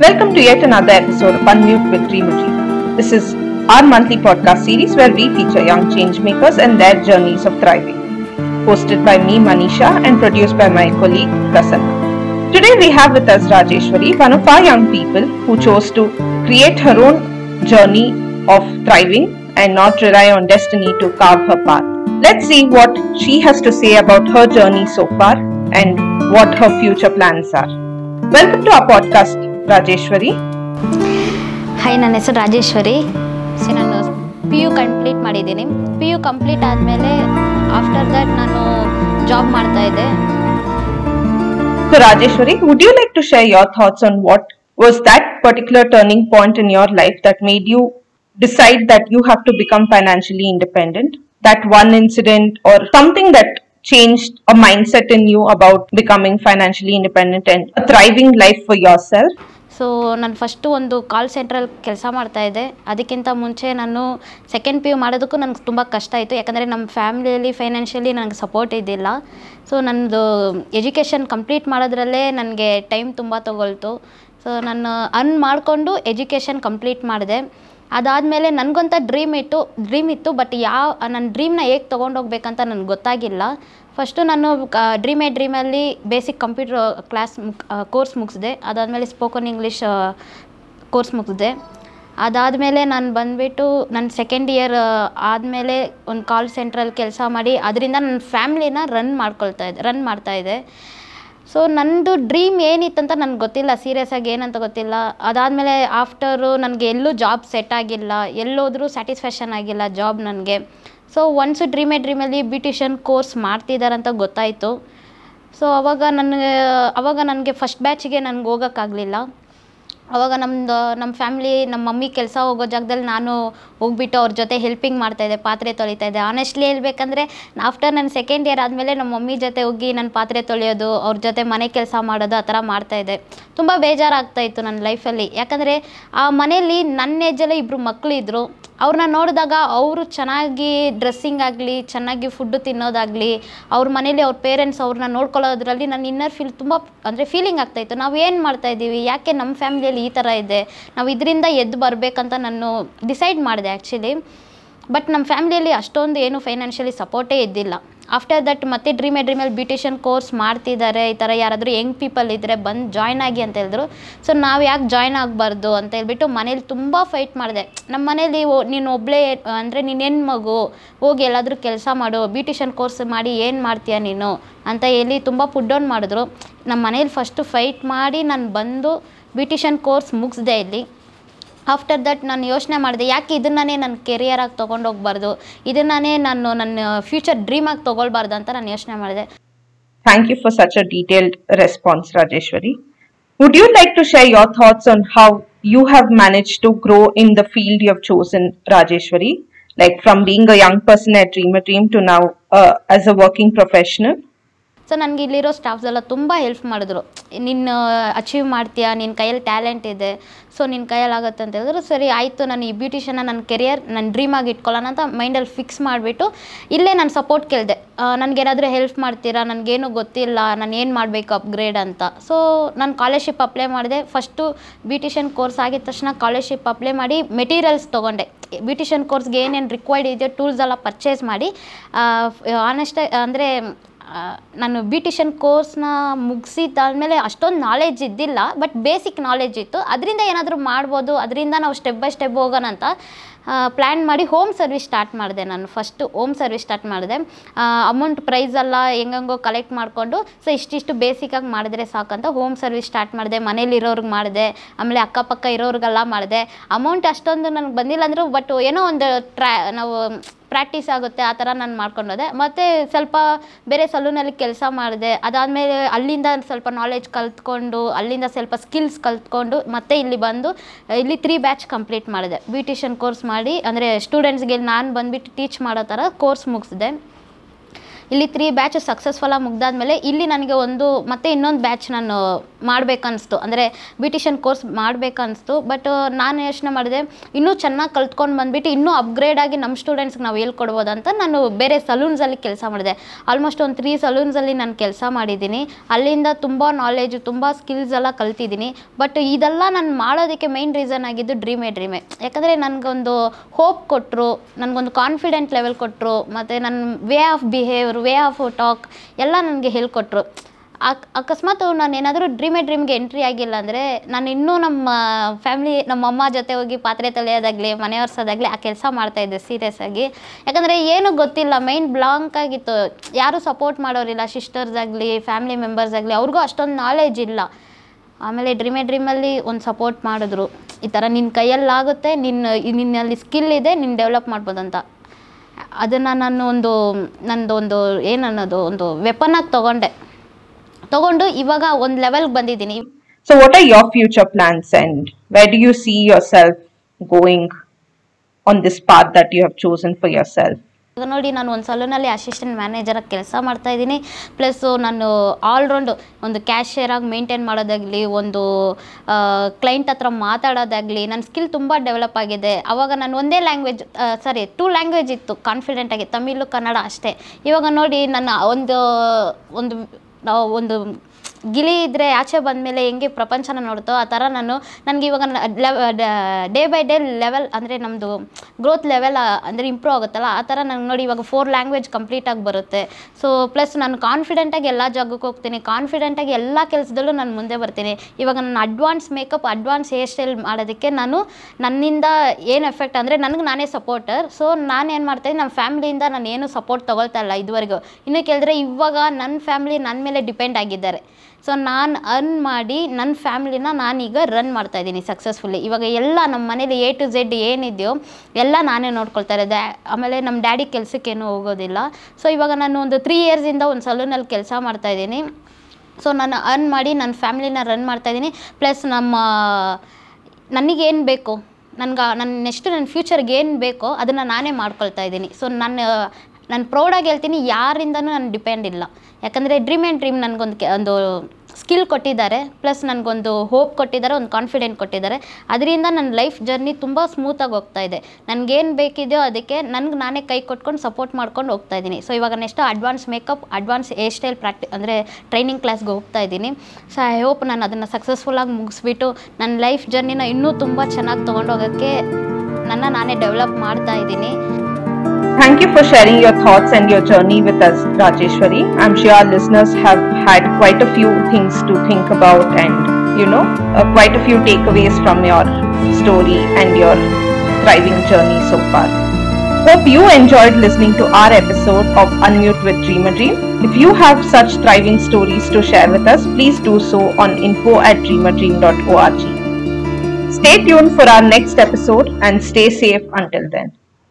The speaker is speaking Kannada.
Welcome to yet another episode of Unmute with Dreamery. This is our monthly podcast series where we feature young changemakers and their journeys of thriving. Hosted by me, Manisha, and produced by my colleague, Prasanna. Today we have with us Rajeshwari, one of our young people who chose to create her own journey of thriving and not rely on destiny to carve her path. Let's see what she has to say about her journey so far and what her future plans are. Welcome to our podcast, Rajeshwari. Hi ನನ್ನ ಹೆಸರು ರಾಜೇಶ್ವರಿ. ಸೊ ನಾನು ಪಿ ಯು ಕಂಪ್ಲೀಟ್ ಮಾಡಿದ್ದೀನಿ. ಪಿ ಯು ಕಂಪ್ಲೀಟ್ ಆದಮೇಲೆ ಆಫ್ಟರ್ ದಟ್ ನಾನು ಜಾಬ್ ಮಾಡ್ತಾಯಿದ್ದೆ so Rajeshwari would you like to share your thoughts on what was that particular turning point in your life that made you decide that you have to become financially independent that one incident or something that changed a mind set in you about becoming financially independent and thriving life for your self so ನಾನು ಫಸ್ಟು ಒಂದು ಕಾಲ್ ಸೆಂಟ್ರಲ್ಲಿ ಕೆಲಸ ಮಾಡ್ತಾಯಿದ್ದೆ ಅದಕ್ಕಿಂತ ಮುಂಚೆ ನಾನು ಸೆಕೆಂಡ್ ಪಿ ಯು ಮಾಡೋದಕ್ಕೂ ನನಗೆ ತುಂಬ ಕಷ್ಟ ಆಯಿತು. ಯಾಕಂದರೆ ನಮ್ಮ ಫ್ಯಾಮಿಲಿಯಲ್ಲಿ ಫೈನಾನ್ಷಿಯಲಿ ನನಗೆ ಸಪೋರ್ಟ್ ಇದ್ದಿಲ್ಲ. ಸೊ ನನ್ನದು ಎಜುಕೇಷನ್ ಕಂಪ್ಲೀಟ್ ಮಾಡೋದ್ರಲ್ಲೇ ನನಗೆ ಟೈಮ್ ತುಂಬ ತೊಗೊಳ್ತು. ಸೊ ನಾನು ಅರ್ನ್ ಮಾಡಿಕೊಂಡು ಎಜುಕೇಷನ್ ಕಂಪ್ಲೀಟ್ ಮಾಡಿದೆ. ಅದಾದಮೇಲೆ ನನಗೊಂತ ಡ್ರೀಮ್ ಇತ್ತು ಡ್ರೀಮ್ ಇತ್ತು ಬಟ್ ಯಾವ ನನ್ನ ಡ್ರೀಮ್ನ ಹೇಗೆ ತೊಗೊಂಡೋಗ್ಬೇಕಂತ ನನಗೆ ಗೊತ್ತಾಗಿಲ್ಲ. ಫಸ್ಟು ನಾನು ಡ್ರೀಮ್ ಎ ಡ್ರೀಮಲ್ಲಿ ಬೇಸಿಕ್ ಕಂಪ್ಯೂಟರ್ ಕ್ಲಾಸ್ ಮುಕ್ ಕೋರ್ಸ್ ಮುಗಿಸಿದೆ. ಅದಾದಮೇಲೆ ಸ್ಪೋಕನ್ ಇಂಗ್ಲೀಷ್ ಕೋರ್ಸ್ ಮುಗಿಸಿದೆ. ಅದಾದಮೇಲೆ ನಾನು ಬಂದುಬಿಟ್ಟು ನನ್ನ ಸೆಕೆಂಡ್ ಇಯರ್ ಆದಮೇಲೆ ಒಂದು ಕಾಲ್ ಸೆಂಟ್ರಲ್ಲಿ ಕೆಲಸ ಮಾಡಿ, ಅದರಿಂದ ನನ್ನ ಫ್ಯಾಮ್ಲಿನ ರನ್ ಮಾಡ್ಕೊಳ್ತಾ ಇದ್ದೆ ರನ್ ಮಾಡ್ತಾ ಮಾಡ್ತಾಯಿದ್ದೆ ಸೊ ನನ್ನದು ಡ್ರೀಮ್ ಏನಿತ್ತಂತ ನನಗೆ ಗೊತ್ತಿಲ್ಲ. ಸೀರಿಯಸ್ ಆಗಿ ಏನಂತ ಗೊತ್ತಿಲ್ಲ. ಅದಾದಮೇಲೆ ಆಫ್ಟರು ನನಗೆ ಎಲ್ಲೂ ಜಾಬ್ ಸೆಟ್ ಆಗಿಲ್ಲ. ಎಲ್ಲೋದ್ರೂ ಸ್ಯಾಟಿಸ್ಫ್ಯಾಕ್ಷನ್ ಆಗಿಲ್ಲ ಜಾಬ್ ನನಗೆ. ಸೊ ಒನ್ಸು ಡ್ರೀಮ್ ಡ್ರೀಮಲ್ಲಿ ಬ್ಯೂಟಿಷಿಯನ್ ಕೋರ್ಸ್ ಮಾಡ್ತಿದ್ದಾರಂತ ಗೊತ್ತಾಯಿತು. ಸೊ ಅವಾಗ ನನಗೆ ಅವಾಗ ನನಗೆ ಫಸ್ಟ್ ಬ್ಯಾಚಿಗೆ ನನಗೆ ಹೋಗೋಕ್ಕಾಗಲಿಲ್ಲ. ಅವಾಗ ನಮ್ಮದು ನಮ್ಮ ಫ್ಯಾಮ್ಲಿ ನಮ್ಮ ಮಮ್ಮಿ ಕೆಲಸ ಹೋಗೋ ಜಾಗದಲ್ಲಿ ನಾನು ಹೋಗ್ಬಿಟ್ಟು ಅವ್ರ ಜೊತೆ ಹೆಲ್ಪಿಂಗ್ ಮಾಡ್ತಾಯಿದ್ದೆ ಪಾತ್ರೆ ತೊಳಿತಾ ಇದ್ದೆ. ಆನೆಸ್ಟ್ಲಿ ಹೇಳ್ಬೇಕಂದ್ರೆ ಆಫ್ಟರ್ ನನ್ನ ಸೆಕೆಂಡ್ ಇಯರ್ ಆದಮೇಲೆ ನಮ್ಮ ಮಮ್ಮಿ ಜೊತೆ ಹೋಗಿ ನನ್ನ ಪಾತ್ರೆ ತೊಳೆಯೋದು, ಅವ್ರ ಜೊತೆ ಮನೆ ಕೆಲಸ ಮಾಡೋದು ಆ ಥರ ಮಾಡ್ತಾಯಿದ್ದೆ ತುಂಬ ಬೇಜಾರಾಗ್ತಾಯಿತ್ತು ನನ್ನ ಲೈಫಲ್ಲಿ ಯಾಕಂದರೆ, ಆ ಮನೆಯಲ್ಲಿ ನನ್ನ ಏಜಲ್ಲೇ ಇಬ್ಬರು ಮಕ್ಕಳಿದ್ರು ಅವ್ರನ್ನ ನೋಡಿದಾಗ ಅವರು ಚೆನ್ನಾಗಿ ಡ್ರೆಸ್ಸಿಂಗ್ ಆಗಲಿ, ಚೆನ್ನಾಗಿ ಫುಡ್ಡು ತಿನ್ನೋದಾಗಲಿ, ಅವ್ರ ಮನೇಲಿ ಅವ್ರ ಪೇರೆಂಟ್ಸ್ ಅವ್ರನ್ನ ನೋಡ್ಕೊಳ್ಳೋದ್ರಲ್ಲಿ ನನ್ನ ಇನ್ನರ್ ಫೀಲ್ ತುಂಬ ಅಂದರೆ ಫೀಲಿಂಗ್ ಆಗ್ತಾಯಿತ್ತು. ನಾವು ಏನು ಮಾಡ್ತಾ ಇದ್ದೀವಿ? ಯಾಕೆ ನಮ್ಮ ಫ್ಯಾಮಿಲಿಯಲ್ಲಿ ಈ ಥರ ಇದೆ? ನಾವು ಇದರಿಂದ ಎದ್ದು ಬರಬೇಕಂತ ನಾನು ಡಿಸೈಡ್ ಮಾಡಿದೆ ಆ್ಯಕ್ಚುಲಿ ಬಟ್ ನಮ್ಮ ಫ್ಯಾಮಿಲಿಯಲ್ಲಿ ಅಷ್ಟೊಂದು ಏನು ಫೈನಾನ್ಷಿಯಲಿ ಸಪೋರ್ಟೇ ಇದ್ದಿಲ್ಲ. ಆಫ್ಟರ್ ದಟ್ ಮತ್ತೆ ಡ್ರೀಮ್ ಎ ಡ್ರೀಮಲ್ಲಿ ಬ್ಯೂಟಿಷನ್ ಕೋರ್ಸ್ ಮಾಡ್ತಿದ್ದಾರೆ, ಈ ಥರ ಯಾರಾದರೂ ಯಂಗ್ ಪೀಪಲ್ ಇದ್ದರೆ ಬಂದು ಜಾಯ್ನ್ ಆಗಿ ಅಂತ ಹೇಳಿದ್ರು. ಸೊ ನಾವು ಯಾಕೆ ಜಾಯ್ನ್ ಆಗಬಾರ್ದು ಅಂತ ಹೇಳ್ಬಿಟ್ಟು ಮನೇಲಿ ತುಂಬ ಫೈಟ್ ಮಾಡಿದೆ. ನಮ್ಮ ಮನೇಲಿ ಓ, ನೀನು ಒಬ್ಬಳೇ ಅಂದರೆ ನೀನು ಹೆಣ್ಣು ಮಗು, ಹೋಗಿ ಎಲ್ಲಾದರೂ ಕೆಲಸ ಮಾಡು ಬ್ಯೂಟಿಷನ್ ಕೋರ್ಸ್ ಮಾಡಿ ಏನು ಮಾಡ್ತೀಯ ನೀನು ಅಂತ ಹೇಳಿ ತುಂಬ ಪುಡ್ ಡೌನ್ ಮಾಡಿದ್ರು. ನಮ್ಮ ಮನೇಲಿ ಫಸ್ಟು ಫೈಟ್ ಮಾಡಿ ನಾನು ಬಂದು ಬ್ಯೂಟಿಷನ್ ಕೋರ್ಸ್ ಮುಗಿಸ್ದೆ ಇಲ್ಲಿ. ಆಫ್ಟರ್ ದಟ್ ನಾನು ಯೋಚನೆ ಮಾಡಿದೆ ಯಾಕೆ ಇದನ್ನೇ ನನ್ನ ಕೆರಿಯರಾಗಿ ತೊಗೊಂಡೋಗ್ಬಾರ್ದು ಇದನ್ನೇ ನಾನು ನನ್ನ ಫ್ಯೂಚರ್ ಡ್ರೀಮಾಗಿ ತೊಗೊಳ್ಬಾರ್ದು ಅಂತ ನಾನು ಯೋಚನೆ ಮಾಡಿದೆ. Thank you for such a detailed response Rajeshwari would you like to share your thoughts on how you have manage to grow in the field you have chosen Rajeshwari like from being a young person at Dream a to now uh, as a working professional? So ನನಗೆ ಇಲ್ಲಿರೋ ಸ್ಟಾಫ್ಸ್ ಎಲ್ಲ ತುಂಬ ಹೆಲ್ಪ್ ಮಾಡಿದ್ರು. ನಿನ್ನ ಅಚೀವ್ ಮಾಡ್ತೀಯಾ? ನಿನ್ನ ಕೈಯಲ್ಲಿ ಟ್ಯಾಲೆಂಟ್ ಇದೆ. ಸೊ ನಿನ್ನ ಕೈಯಲ್ಲಿ ಆಗುತ್ತೆ ಅಂತ ಹೇಳಿದ್ರು. ಸರಿ, ಆಯಿತು. ನಾನು ಈ ಬ್ಯೂಟಿಷನ್ನ ನನ್ನ ಕೆರಿಯರ್ ನನ್ನ ಡ್ರೀಮಾಗಿ ಇಟ್ಕೊಳ್ಳೋಣ ಅಂತ ಮೈಂಡಲ್ಲಿ ಫಿಕ್ಸ್ ಮಾಡಿಬಿಟ್ಟು ಇಲ್ಲೇ ನಾನು ಸಪೋರ್ಟ್ ಕೇಳಿದೆ. ನನಗೇನಾದರೂ ಹೆಲ್ಪ್ ಮಾಡ್ತೀರಾ? ನನಗೇನು ಗೊತ್ತಿಲ್ಲ. ನಾನು ಏನು ಮಾಡಬೇಕು ಅಪ್ಗ್ರೇಡ್ ಅಂತ. ಸೊ ನಾನು ಕಾಲರ್ಶಿಪ್ ಅಪ್ಲೈ ಮಾಡಿದೆ. ಫಸ್ಟು ಬ್ಯೂಟಿಷಿಯನ್ ಕೋರ್ಸ್ ಆಗಿದ ತಕ್ಷಣ ಕಾಲರ್ಶಿಪ್ ಅಪ್ಲೈ ಮಾಡಿ ಮೆಟೀರಿಯಲ್ಸ್ ತೊಗೊಂಡೆ. ಬ್ಯೂಟಿಷಿಯನ್ ಕೋರ್ಸ್ಗೆ ಏನೇನು ರಿಕ್ವೈರ್ಡ್ ಇದೆಯೋ ಟೂಲ್ಸ್ ಎಲ್ಲ ಪರ್ಚೇಸ್ ಮಾಡಿ ಆನೆಸ್ಟ್ ಅಂದರೆ ನಾನು ಬ್ಯೂಟಿಷನ್ ಕೋರ್ಸ್ನ ಮುಗಿಸಿದ್ದಾದ್ಮೇಲೆ ಅಷ್ಟೊಂದು ನಾಲೆಜ್ ಇದ್ದಿಲ್ಲ ಬಟ್ ಬೇಸಿಕ್ ನಾಲೆಜ್ ಇತ್ತು. ಅದರಿಂದ ಏನಾದರೂ ಮಾಡ್ಬೋದು, ಅದರಿಂದ ನಾವು ಸ್ಟೆಪ್ ಬೈ ಸ್ಟೆಪ್ ಹೋಗೋಣ ಅಂತ ಪ್ಲ್ಯಾನ್ ಮಾಡಿ ಹೋಮ್ ಸರ್ವಿಸ್ ಸ್ಟಾರ್ಟ್ ಮಾಡಿದೆ ನಾನು. ಫಸ್ಟು ಹೋಮ್ ಸರ್ವಿಸ್ ಸ್ಟಾರ್ಟ್ ಮಾಡಿದೆ. ಅಮೌಂಟ್ ಪ್ರೈಸ್ ಎಲ್ಲ ಹೆಂಗಂಗೋ ಕಲೆಕ್ಟ್ ಮಾಡಿಕೊಂಡು ಸೊ ಇಷ್ಟಿಷ್ಟು ಬೇಸಿಕಾಗಿ ಮಾಡಿದ್ರೆ ಸಾಕಂತ ಹೋಮ್ ಸರ್ವಿಸ್ ಸ್ಟಾರ್ಟ್ ಮಾಡಿದೆ. ಮನೇಲಿರೋರ್ಗೆ ಮಾಡಿದೆ, ಆಮೇಲೆ ಅಕ್ಕಪಕ್ಕ ಇರೋರಿಗೆಲ್ಲ ಮಾಡಿದೆ. ಅಮೌಂಟ್ ಅಷ್ಟೊಂದು ನನಗೆ ಬಂದಿಲ್ಲ ಅಂದರೂ ಬಟ್ ಏನೋ ಒಂದು ಟ್ರ್ಯಾ ನಾವು ಪ್ರಾಕ್ಟೀಸ್ ಆಗುತ್ತೆ, ಆ ಥರ ನಾನು ಮಾಡ್ಕೊಂಡೋದೆ ಮತ್ತು ಸ್ವಲ್ಪ ಬೇರೆ ಸಲೂನಲ್ಲಿ ಕೆಲಸ ಮಾಡಿದೆ. ಅದಾದಮೇಲೆ ಅಲ್ಲಿಂದ ಸ್ವಲ್ಪ ನಾಲೆಜ್ ಕಲ್ತ್ಕೊಂಡು, ಅಲ್ಲಿಂದ ಸ್ವಲ್ಪ ಸ್ಕಿಲ್ಸ್ ಕಲ್ತ್ಕೊಂಡು ಮತ್ತೆ ಇಲ್ಲಿ ಬಂದು, ಇಲ್ಲಿ ತ್ರೀ ಬ್ಯಾಚ್ ಕಂಪ್ಲೀಟ್ ಮಾಡಿದೆ. ಬ್ಯೂಟಿಷನ್ ಕೋರ್ಸ್ ಮಾಡಿ, ಅಂದರೆ ಸ್ಟೂಡೆಂಟ್ಸ್ಗೆ ನಾನು ಬಂದುಬಿಟ್ಟು ಟೀಚ್ ಮಾಡೋ ಥರ ಕೋರ್ಸ್ ಮುಗಿಸಿದೆ. ಇಲ್ಲಿ ತ್ರೀ ಬ್ಯಾಚ್ ಸಕ್ಸಸ್ಫುಲ್ಲಾಗಿ ಮುಗ್ದಾದ್ಮೇಲೆ ಇಲ್ಲಿ ನನಗೆ ಒಂದು, ಮತ್ತೆ ಇನ್ನೊಂದು ಬ್ಯಾಚ್ ನಾನು ಮಾಡಬೇಕನ್ನಿಸ್ತು ಅಂದರೆ ಬ್ಯೂಟಿಷಿಯನ್ ಕೋರ್ಸ್ ಮಾಡಬೇಕನ್ನಿಸ್ತು ಬಟ್ ನಾನು ಯೋಚನೆ ಮಾಡಿದೆ, ಇನ್ನೂ ಚೆನ್ನಾಗಿ ಕಲ್ತ್ಕೊಂಡು ಬಂದುಬಿಟ್ಟು ಇನ್ನೂ ಅಪ್ಗ್ರೇಡ್ ಆಗಿ ನಮ್ಮ ಸ್ಟೂಡೆಂಟ್ಸ್ಗೆ ನಾವು ಹೇಳ್ಕೊಡ್ಬೋದು ಅಂತ ನಾನು ಬೇರೆ ಸಲೂನ್ಸಲ್ಲಿ ಕೆಲಸ ಮಾಡಿದೆ. ಆಲ್ಮೋಸ್ಟ್ ಒಂದು ತ್ರೀ ಸಲೂನ್ಸಲ್ಲಿ ನಾನು ಕೆಲಸ ಮಾಡಿದ್ದೀನಿ. ಅಲ್ಲಿಂದ ತುಂಬ ನಾಲೆಜು ತುಂಬ ಸ್ಕಿಲ್ಸ್ ಎಲ್ಲ ಕಲ್ತಿದ್ದೀನಿ. ಬಟ್ ಇದೆಲ್ಲ ನಾನು ಮಾಡೋದಕ್ಕೆ ಮೈನ್ ರೀಸನ್ ಆಗಿದ್ದು ಡ್ರೀಮೇ ಡ್ರೀಮೇ ಯಾಕಂದರೆ ನನಗೊಂದು ಹೋಪ್ ಕೊಟ್ಟರು ನನಗೊಂದು ಕಾನ್ಫಿಡೆಂಟ್ ಲೆವೆಲ್ ಕೊಟ್ಟರು ಮತ್ತು ನನ್ನ way of behaviour way of talk ಎಲ್ಲ ನನಗೆ ಹೇಳ್ಕೊಟ್ರು. ಅಕ್, ಅಕಸ್ಮಾತ್ ನಾನು ಏನಾದರೂ ಡ್ರೀಮೇ ಡ್ರೀಮ್ಗೆ ಎಂಟ್ರಿ ಆಗಿಲ್ಲ ಅಂದರೆ ನಾನು ಇನ್ನೂ ನಮ್ಮ ಫ್ಯಾಮ್ಲಿ, ನಮ್ಮ ಅಮ್ಮ ಜೊತೆ ಹೋಗಿ ಪಾತ್ರೆ ತೊಳೆಯೋದಾಗಲಿ ಮನೆಯವರ್ಸೋದಾಗಲಿ ಆ ಕೆಲಸ ಮಾಡ್ತಾಯಿದ್ದೆ ಸೀರಿಯಸ್ ಆಗಿ. ಯಾಕಂದರೆ ಏನೂ ಗೊತ್ತಿಲ್ಲ ಮೈಂಡ್ ಬ್ಲಾಂಕ್ ಆಗಿತ್ತು. ಯಾರೂ ಸಪೋರ್ಟ್ ಮಾಡೋರಿಲ್ಲ ಸಿಸ್ಟರ್ಸ್ ಆಗಲಿ ಫ್ಯಾಮಿಲಿ ಮೆಂಬರ್ಸ್ ಆಗಲಿ, ಅವ್ರಿಗೂ ಅಷ್ಟೊಂದು ನಾಲೆಜ್ ಇಲ್ಲ. ಆಮೇಲೆ ಡ್ರೀಮೇ ಡ್ರೀಮಲ್ಲಿ ಒಂದು ಸಪೋರ್ಟ್ ಮಾಡಿದ್ರು. ಈ ಥರ ನಿನ್ನ ಕೈಯಲ್ಲಾಗುತ್ತೆ ನಿನ್ನ ನಿನ್ನಲ್ಲಿ ಸ್ಕಿಲ್ ಇದೆ, ನೀನು ಡೆವಲಪ್ ಮಾಡ್ಬೋದು ಅಂತ ಅದನ್ನು ನಾನು ಒಂದು ನಂದು ಒಂದು ಏನನ್ನೋದು, ಒಂದು ವೆಪನ ತಗೊಂಡೆ ತಗೊಂಡು ಇವಾಗ ಒಂದು ಲೆವೆಲ್ಗೆ ಬಂದಿದ್ದೀನಿ so what are your future plans and where you see your self going on this path that you have chosen for yourself? ಇವಾಗ ನೋಡಿ ನಾನು ಒಂದು ಸಲೂನಲ್ಲಿ ಅಸಿಸ್ಟೆಂಟ್ ಮ್ಯಾನೇಜರಾಗಿ ಕೆಲಸ ಮಾಡ್ತಾ ಇದ್ದೀನಿ. ಪ್ಲಸ್ಸು ನಾನು ಆಲ್ರೌಂಡ್ ಒಂದು ಕ್ಯಾಶಿಯರಾಗಿ ಮೇಂಟೈನ್ ಮಾಡೋದಾಗಲಿ, ಒಂದು ಕ್ಲೈಂಟ್ ಹತ್ರ ಮಾತಾಡೋದಾಗಲಿ ನನ್ನ ಸ್ಕಿಲ್ ತುಂಬ ಡೆವಲಪ್ ಆಗಿದೆ. ಆವಾಗ ನಾನು ಒಂದೇ ಲ್ಯಾಂಗ್ವೇಜ್ ಸಾರಿ ಟೂ ಲ್ಯಾಂಗ್ವೇಜ್ ಇತ್ತು ಕಾನ್ಫಿಡೆಂಟ್ ಆಗಿ, ತಮಿಳು, ಕನ್ನಡ ಅಷ್ಟೇ. ಇವಾಗ ನೋಡಿ ನನ್ನ ಒಂದು ಒಂದು ಒಂದು ಗಿಳಿ ಇದ್ದರೆ ಆಚೆ ಬಂದಮೇಲೆ ಹೆಂಗೆ ಪ್ರಪಂಚನ ನೋಡುತ್ತೋ ಆ ಥರ ನಾನು ನನಗೆ ಇವಾಗ ಡೇ ಬೈ ಡೇ ಲೆವೆಲ್ ಅಂದರೆ ನಮ್ಮದು ಗ್ರೋತ್ ಲೆವೆಲ್ ಅಂದರೆ ಇಂಪ್ರೂವ್ ಆಗುತ್ತಲ್ಲ, ಆ ಥರ ನಂಗೆ ನೋಡಿ ಇವಾಗ ಫೋರ್ ಲ್ಯಾಂಗ್ವೇಜ್ ಕಂಪ್ಲೀಟಾಗಿ ಬರುತ್ತೆ. ಸೊ ಪ್ಲಸ್ ನಾನು ಕಾನ್ಫಿಡೆಂಟಾಗಿ ಎಲ್ಲ ಜಾಗಕ್ಕೆ ಹೋಗ್ತೀನಿ ಕಾನ್ಫಿಡೆಂಟಾಗಿ ಎಲ್ಲ ಕೆಲಸದಲ್ಲೂ ನಾನು ಮುಂದೆ ಬರ್ತೀನಿ. ಇವಾಗ ನಾನು advance makeup advance hair style ಮಾಡೋದಕ್ಕೆ ನಾನು ನನ್ನಿಂದ ಏನು ಎಫೆಕ್ಟ್ ಅಂದರೆ ನನಗೆ ನಾನೇ ಸಪೋರ್ಟರ್ ಸೊ ನಾನು ಏನು ಮಾಡ್ತೀನಿ ನಮ್ಮ ಫ್ಯಾಮಿಲಿಯಿಂದ ನಾನು ಏನು ಸಪೋರ್ಟ್ ತೊಗೊಳ್ತಾ ಇಲ್ಲ ಇದುವರೆಗೂ. ಇನ್ನು ಕೇಳಿದ್ರೆ ಇವಾಗ ನನ್ನ ಫ್ಯಾಮಿಲಿ ನನ್ನ ಮೇಲೆ ಡಿಪೆಂಡ್ ಆಗಿದ್ದಾರೆ. ಸೊ ನಾನು ಅರ್ನ್ ಮಾಡಿ ನನ್ನ ಫ್ಯಾಮ್ಲಿನ ನಾನೀಗ ರನ್ ಮಾಡ್ತಾ ಇದ್ದೀನಿ ಸಕ್ಸಸ್ಫುಲ್ಲಿ ಇವಾಗ ಎಲ್ಲ ನಮ್ಮ ಮನೇಲಿ ಎ ಟು ಝೆಡ್ ಏನಿದೆಯೋ ಎಲ್ಲ ನಾನೇ ನೋಡ್ಕೊಳ್ತಾ ಇರೋದೆ. ಆಮೇಲೆ ನಮ್ಮ ಡ್ಯಾಡಿ ಕೆಲಸಕ್ಕೇನು ಹೋಗೋದಿಲ್ಲ. ಸೊ ಇವಾಗ ನಾನು ಒಂದು ತ್ರೀ ಇಯರ್ಸಿಂದ ಒಂದು ಸಲೂನಲ್ಲಿ ಕೆಲಸ ಮಾಡ್ತಾ ಇದ್ದೀನಿ. ಸೊ ನಾನು ಅರ್ನ್ ಮಾಡಿ ನನ್ನ ಫ್ಯಾಮ್ಲಿನ ರನ್ ಮಾಡ್ತಾ ಇದ್ದೀನಿ. ಪ್ಲಸ್ ನಮ್ಮ, ನನಗೇನು ಬೇಕು? ನನ್ಗೆ ನನ್ನ ನೆಕ್ಸ್ಟ್ ನನ್ನ ಫ್ಯೂಚರ್ಗೆ ಏನು ಬೇಕೋ ಅದನ್ನು ನಾನೇ ಮಾಡ್ಕೊಳ್ತಾ ಇದ್ದೀನಿ. ಸೊ ನಾನು ನಾನು ಪ್ರೌಡಾಗಿ ಹೇಳ್ತೀನಿ, ಯಾರಿಂದನೂ ನಾನು ಡಿಪೆಂಡ್ ಇಲ್ಲ. ಯಾಕಂದರೆ ಡ್ರೀಮ್ ಆ್ಯಂಡ್ ಡ್ರೀಮ್ ನನಗೊಂದು ಒಂದು ಸ್ಕಿಲ್ ಕೊಟ್ಟಿದ್ದಾರೆ ಪ್ಲಸ್ ನನಗೊಂದು ಹೋಪ್ ಕೊಟ್ಟಿದ್ದಾರೆ, ಒಂದು ಕಾನ್ಫಿಡೆಂಟ್ ಕೊಟ್ಟಿದ್ದಾರೆ. ಅದರಿಂದ ನನ್ನ ಲೈಫ್ ಜರ್ನಿ ತುಂಬ ಸ್ಮೂತಾಗಿ ಹೋಗ್ತಾ ಇದೆ. ನನಗೇನು ಬೇಕಿದೆಯೋ ಅದಕ್ಕೆ ನನಗೆ ನಾನೇ ಕೈ ಕೊಟ್ಕೊಂಡು ಸಪೋರ್ಟ್ ಮಾಡ್ಕೊಂಡು ಹೋಗ್ತಾ ಇದ್ದೀನಿ. ಸೊ ಇವಾಗ next advance makeup advance hair style ಪ್ರಾಕ್ಟಿ ಅಂದರೆ ಟ್ರೈನಿಂಗ್ ಕ್ಲಾಸ್ಗೆ ಹೋಗ್ತಾ ಇದ್ದೀನಿ. ಸೊ ಐ ಹೋಪ್ ನಾನು ಅದನ್ನು ಸಕ್ಸಸ್ಫುಲ್ಲಾಗಿ ಮುಗಿಸ್ಬಿಟ್ಟು ನನ್ನ ಲೈಫ್ ಜರ್ನಿನ ಇನ್ನೂ ತುಂಬ ಚೆನ್ನಾಗಿ ತೊಗೊಂಡೋಗೋಕ್ಕೆ ನನ್ನ ನಾನೇ ಡೆವಲಪ್ ಮಾಡ್ತಾ ಇದ್ದೀನಿ. Thank you for sharing your thoughts and your journey with us, Rajeshwari. I'm sure our listeners have had quite a few things to think about and, you know, uh, quite a few takeaways from your story and your thriving journey so far. Hope you enjoyed listening to our episode of Unmute with Dream a Dream. If you have such thriving stories to share with us, please do so on info at dreamadream.org. Stay tuned for our next episode and stay safe until then.